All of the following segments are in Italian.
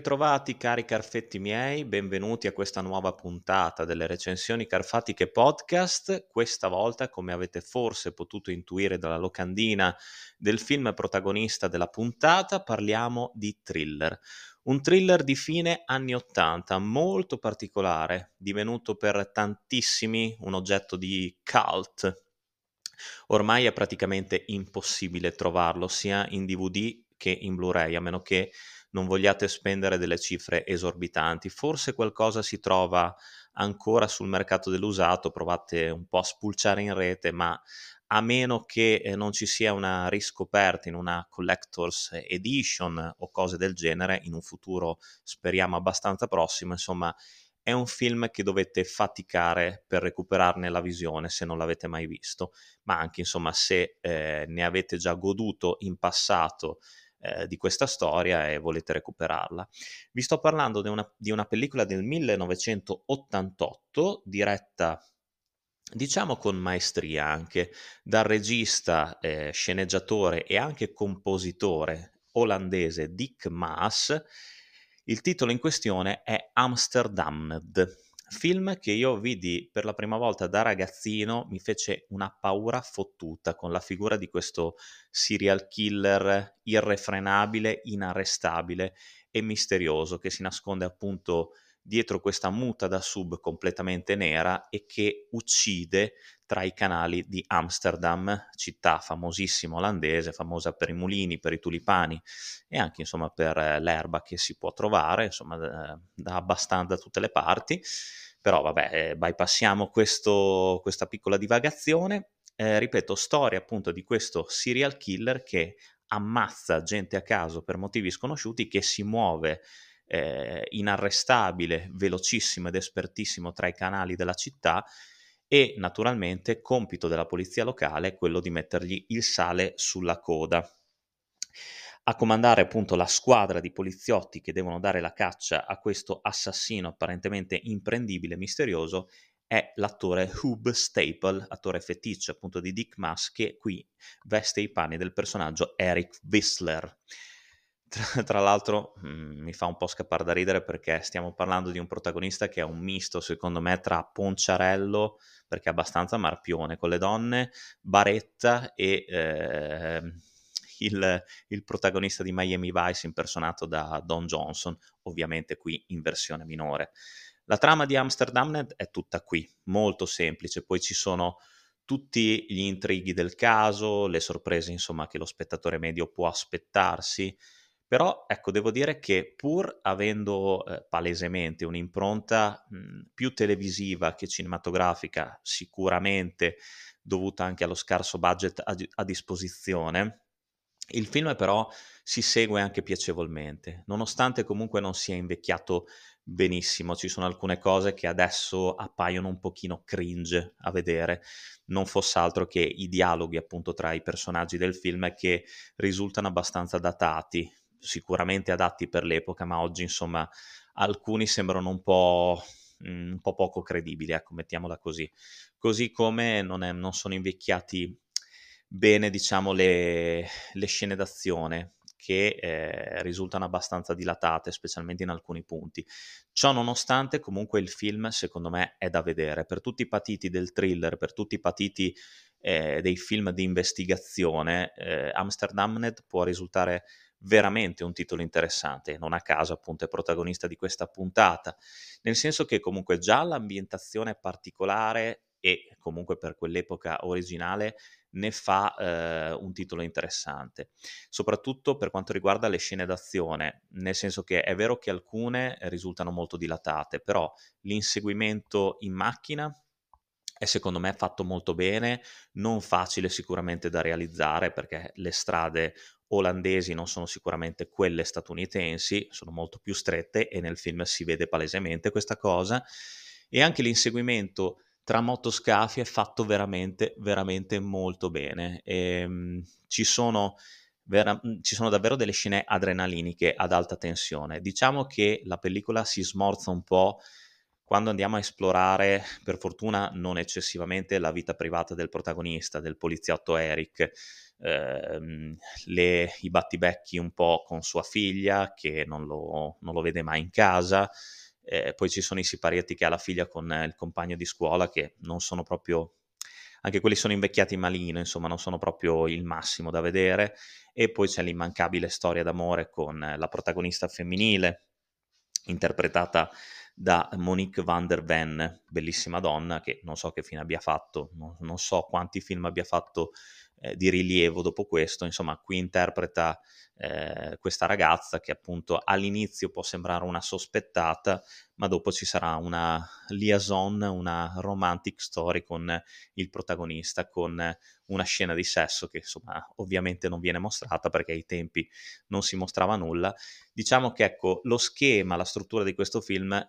Ritrovati cari carfetti miei, benvenuti a questa nuova puntata delle recensioni carfatiche podcast. Questa volta, come avete forse potuto intuire dalla locandina del film protagonista della puntata, parliamo di thriller. Un thriller di fine anni 80, molto particolare, divenuto per tantissimi un oggetto di cult. Ormai è praticamente impossibile trovarlo sia in DVD che in Blu-ray, a meno che non vogliate spendere delle cifre esorbitanti. Forse qualcosa si trova ancora sul mercato dell'usato, provate un po' a spulciare in rete, ma a meno che eh, non ci sia una riscoperta in una collector's edition o cose del genere in un futuro speriamo abbastanza prossimo, insomma è un film che dovete faticare per recuperarne la visione se non l'avete mai visto, ma anche insomma se eh, ne avete già goduto in passato eh, di questa storia e volete recuperarla. Vi sto parlando di una, di una pellicola del 1988 diretta diciamo con maestria anche dal regista, eh, sceneggiatore e anche compositore olandese Dick Maas. Il titolo in questione è Amsterdamned Film che io vidi per la prima volta da ragazzino, mi fece una paura fottuta con la figura di questo serial killer irrefrenabile, inarrestabile e misterioso che si nasconde appunto dietro questa muta da sub completamente nera e che uccide tra i canali di Amsterdam, città famosissima olandese, famosa per i mulini, per i tulipani e anche insomma per l'erba che si può trovare, insomma da, da abbastanza da tutte le parti. Però vabbè, eh, bypassiamo questo, questa piccola divagazione. Eh, ripeto, storia appunto di questo serial killer che ammazza gente a caso per motivi sconosciuti, che si muove eh, inarrestabile, velocissimo ed espertissimo tra i canali della città e naturalmente compito della polizia locale è quello di mettergli il sale sulla coda. A comandare appunto la squadra di poliziotti che devono dare la caccia a questo assassino apparentemente imprendibile e misterioso è l'attore Hub Staple, attore feticcio appunto di Dick Mass, che qui veste i panni del personaggio Eric Whistler. Tra, l'altro mm, mi fa un po' scappare da ridere perché stiamo parlando di un protagonista che è un misto, secondo me, tra Ponciarello, perché è abbastanza marpione con le donne, Baretta e... Eh, il, il protagonista di Miami Vice impersonato da Don Johnson, ovviamente qui in versione minore. La trama di Amsterdam è tutta qui, molto semplice, poi ci sono tutti gli intrighi del caso, le sorprese insomma che lo spettatore medio può aspettarsi, però ecco devo dire che pur avendo eh, palesemente un'impronta mh, più televisiva che cinematografica, sicuramente dovuta anche allo scarso budget a, a disposizione, il film però si segue anche piacevolmente, nonostante comunque non sia invecchiato benissimo, ci sono alcune cose che adesso appaiono un pochino cringe a vedere, non fosse altro che i dialoghi appunto tra i personaggi del film che risultano abbastanza datati, sicuramente adatti per l'epoca, ma oggi insomma alcuni sembrano un po' mm, un po' poco credibili, ecco, mettiamola così. Così come non, è, non sono invecchiati bene diciamo, le, le scene d'azione che eh, risultano abbastanza dilatate, specialmente in alcuni punti. Ciò nonostante, comunque il film, secondo me, è da vedere. Per tutti i patiti del thriller, per tutti i patiti eh, dei film di investigazione, eh, Amsterdamned può risultare veramente un titolo interessante, non a caso appunto è protagonista di questa puntata, nel senso che comunque già l'ambientazione particolare e comunque per quell'epoca originale ne fa eh, un titolo interessante, soprattutto per quanto riguarda le scene d'azione, nel senso che è vero che alcune risultano molto dilatate, però l'inseguimento in macchina è secondo me fatto molto bene, non facile sicuramente da realizzare perché le strade olandesi non sono sicuramente quelle statunitensi, sono molto più strette e nel film si vede palesemente questa cosa e anche l'inseguimento tra motoscafi è fatto veramente, veramente molto bene. E, um, ci, sono vera- ci sono davvero delle scene adrenaliniche ad alta tensione. Diciamo che la pellicola si smorza un po' quando andiamo a esplorare, per fortuna non eccessivamente, la vita privata del protagonista, del poliziotto Eric. Ehm, le, i battibecchi un po' con sua figlia che non lo, non lo vede mai in casa, eh, poi ci sono i siparietti che ha la figlia con il compagno di scuola che non sono proprio anche quelli sono invecchiati malino, insomma non sono proprio il massimo da vedere. E poi c'è l'immancabile storia d'amore con la protagonista femminile interpretata da Monique van der Ven, bellissima donna che non so che fine abbia fatto, non, non so quanti film abbia fatto eh, di rilievo dopo questo, insomma qui interpreta eh, questa ragazza che appunto all'inizio può sembrare una sospettata, ma dopo ci sarà una liaison, una romantic story con il protagonista, con una scena di sesso che insomma ovviamente non viene mostrata perché ai tempi non si mostrava nulla. Diciamo che ecco lo schema, la struttura di questo film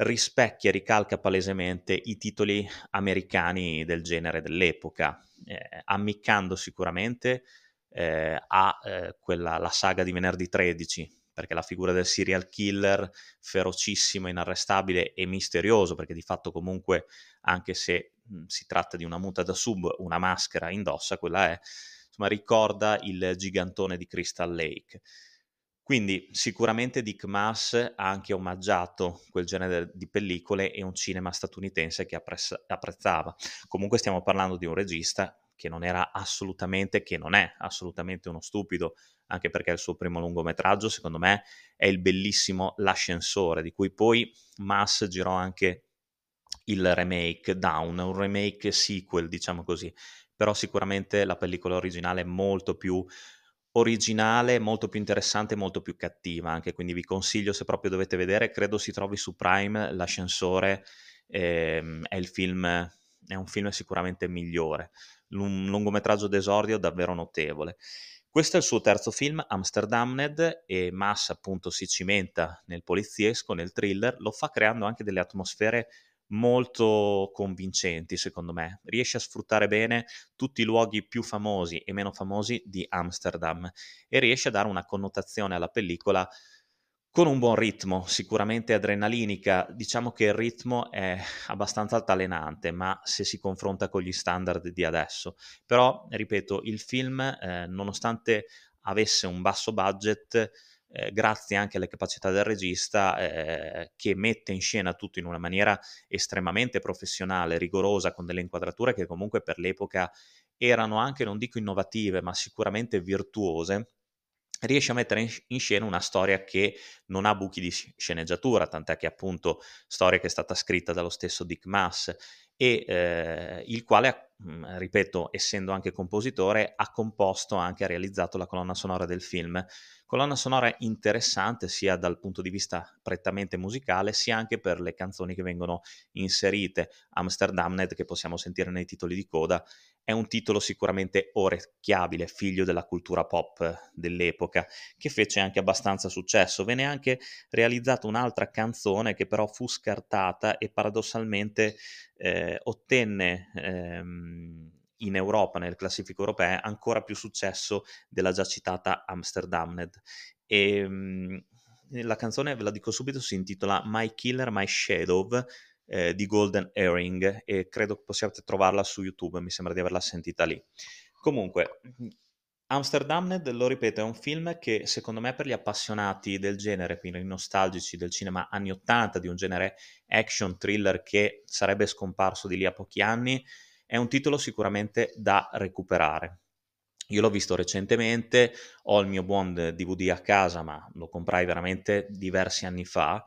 rispecchia, ricalca palesemente i titoli americani del genere dell'epoca, eh, ammiccando sicuramente eh, a eh, quella, la saga di venerdì 13, perché la figura del serial killer ferocissimo, inarrestabile e misterioso, perché di fatto comunque, anche se mh, si tratta di una muta da sub, una maschera indossa, quella è, insomma, ricorda il gigantone di Crystal Lake. Quindi sicuramente Dick Maas ha anche omaggiato quel genere di pellicole e un cinema statunitense che apprezzava. Comunque stiamo parlando di un regista che non era assolutamente, che non è assolutamente uno stupido, anche perché il suo primo lungometraggio, secondo me, è il bellissimo L'ascensore, di cui poi Maas girò anche il remake Down, un remake sequel, diciamo così. Però sicuramente la pellicola originale è molto più originale, molto più interessante, molto più cattiva anche, quindi vi consiglio se proprio dovete vedere, credo si trovi su Prime, L'ascensore ehm, è il film, è un film sicuramente migliore, un lungometraggio d'esordio davvero notevole. Questo è il suo terzo film, Amsterdamned, e Mass appunto si cimenta nel poliziesco, nel thriller, lo fa creando anche delle atmosfere molto convincenti, secondo me. Riesce a sfruttare bene tutti i luoghi più famosi e meno famosi di Amsterdam e riesce a dare una connotazione alla pellicola con un buon ritmo, sicuramente adrenalinica. Diciamo che il ritmo è abbastanza altalenante, ma se si confronta con gli standard di adesso. Però, ripeto, il film, eh, nonostante avesse un basso budget, eh, grazie anche alle capacità del regista eh, che mette in scena tutto in una maniera estremamente professionale, rigorosa, con delle inquadrature che comunque per l'epoca erano anche, non dico innovative, ma sicuramente virtuose riesce a mettere in scena una storia che non ha buchi di sceneggiatura, tant'è che appunto storia che è stata scritta dallo stesso Dick Mass e eh, il quale, mh, ripeto, essendo anche compositore, ha composto, anche ha realizzato la colonna sonora del film, Colonna sonora interessante sia dal punto di vista prettamente musicale, sia anche per le canzoni che vengono inserite. Amsterdamned, che possiamo sentire nei titoli di coda, è un titolo sicuramente orecchiabile, figlio della cultura pop dell'epoca, che fece anche abbastanza successo. Venne anche realizzata un'altra canzone che però fu scartata e paradossalmente eh, ottenne... Ehm, in Europa, nelle classifiche europee, ancora più successo della già citata Amsterdamned. E ehm, la canzone, ve la dico subito, si intitola My Killer, My Shadow eh, di Golden Earring e credo che possiate trovarla su YouTube, mi sembra di averla sentita lì. Comunque, Amsterdamned, lo ripeto, è un film che secondo me per gli appassionati del genere, quindi i nostalgici del cinema anni 80, di un genere action thriller che sarebbe scomparso di lì a pochi anni, è un titolo sicuramente da recuperare. Io l'ho visto recentemente, ho il mio buon DVD a casa, ma lo comprai veramente diversi anni fa,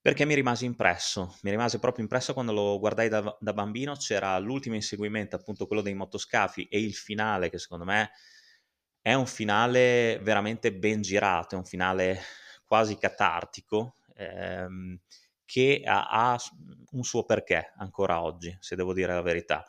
perché mi rimase impresso, mi rimase proprio impresso quando lo guardai da, da bambino, c'era l'ultimo inseguimento, appunto quello dei motoscafi, e il finale, che secondo me è un finale veramente ben girato, è un finale quasi catartico, ehm, che ha, ha, un suo perché ancora oggi, se devo dire la verità.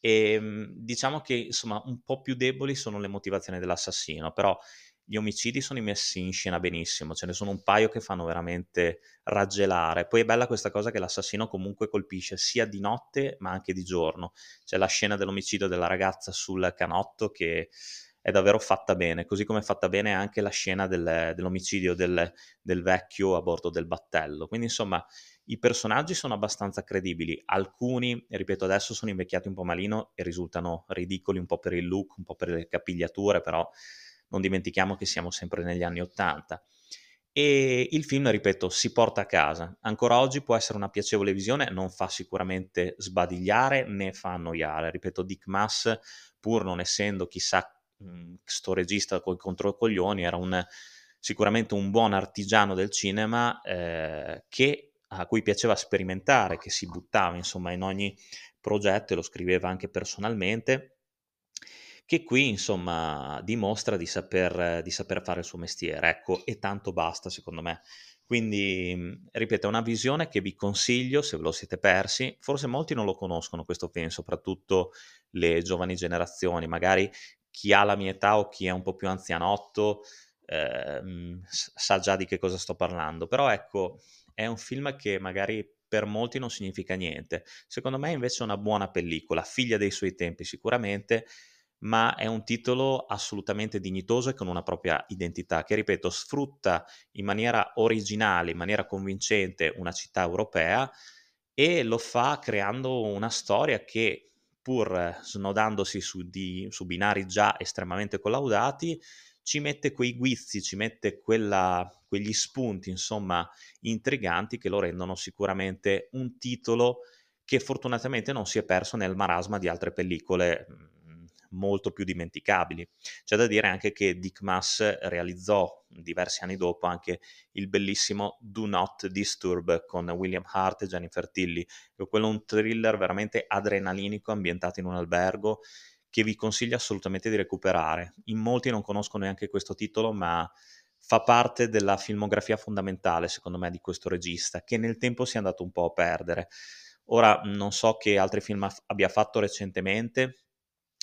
E ehm, diciamo che insomma un po' più deboli sono le motivazioni dell'assassino, però gli omicidi sono messi in scena benissimo, ce ne sono un paio che fanno veramente raggelare. Poi è bella questa cosa che l'assassino comunque colpisce sia di notte ma anche di giorno. C'è la scena dell'omicidio della ragazza sul canotto che è davvero fatta bene, così come è fatta bene anche la scena del, dell'omicidio del, del vecchio a bordo del battello. Quindi insomma i personaggi sono abbastanza credibili, alcuni, ripeto adesso, sono invecchiati un po' malino e risultano ridicoli un po' per il look, un po' per le capigliature, però non dimentichiamo che siamo sempre negli anni Ottanta. E il film, ripeto, si porta a casa. Ancora oggi può essere una piacevole visione, non fa sicuramente sbadigliare né fa annoiare. Ripeto, Dick Mass, pur non essendo chissà mh, sto regista con i controcoglioni, era un, sicuramente un buon artigiano del cinema eh, che a cui piaceva sperimentare, che si buttava insomma in ogni progetto e lo scriveva anche personalmente, che qui insomma dimostra di saper, di saper fare il suo mestiere, ecco, e tanto basta secondo me. Quindi, ripeto, è una visione che vi consiglio se ve lo siete persi. Forse molti non lo conoscono questo film, soprattutto le giovani generazioni, magari chi ha la mia età o chi è un po' più anzianotto eh, sa già di che cosa sto parlando. Però ecco, è un film che magari per molti non significa niente. Secondo me invece è una buona pellicola, figlia dei suoi tempi sicuramente, ma è un titolo assolutamente dignitoso e con una propria identità, che ripeto, sfrutta in maniera originale, in maniera convincente una città europea e lo fa creando una storia che, pur snodandosi su, di, su binari già estremamente collaudati, ci mette quei guizzi, ci mette quella, quegli spunti, insomma, intriganti che lo rendono sicuramente un titolo che fortunatamente non si è perso nel marasma di altre pellicole mhmm, molto più dimenticabili. C'è da dire anche che Dick Mass realizzò diversi anni dopo anche il bellissimo Do Not Disturb con William Hart e Jennifer Tilly, che è quello un thriller veramente adrenalinico ambientato in un albergo che vi consiglio assolutamente di recuperare. In molti non conoscono neanche questo titolo, ma fa parte della filmografia fondamentale, secondo me, di questo regista, che nel tempo si è andato un po' a perdere. Ora non so che altri film abbia fatto recentemente,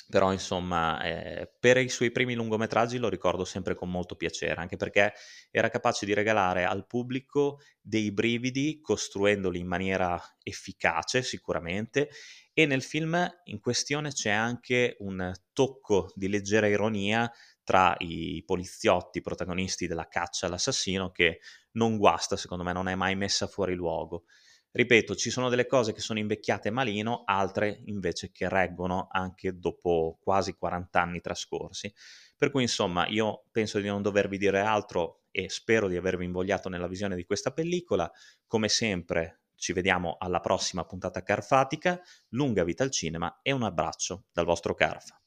però insomma eh, per i suoi primi lungometraggi lo ricordo sempre con molto piacere, anche perché era capace di regalare al pubblico dei brividi costruendoli in maniera efficace sicuramente e nel film in questione c'è anche un tocco di leggera ironia tra i poliziotti protagonisti della caccia all'assassino che non guasta, secondo me non è mai messa fuori luogo. Ripeto, ci sono delle cose che sono invecchiate malino, altre invece che reggono anche dopo quasi 40 anni trascorsi. Per cui, insomma, io penso di non dovervi dire altro e spero di avervi invogliato nella visione di questa pellicola. Come sempre, ci vediamo alla prossima puntata Carfatica. Lunga vita al cinema e un abbraccio dal vostro Carfa.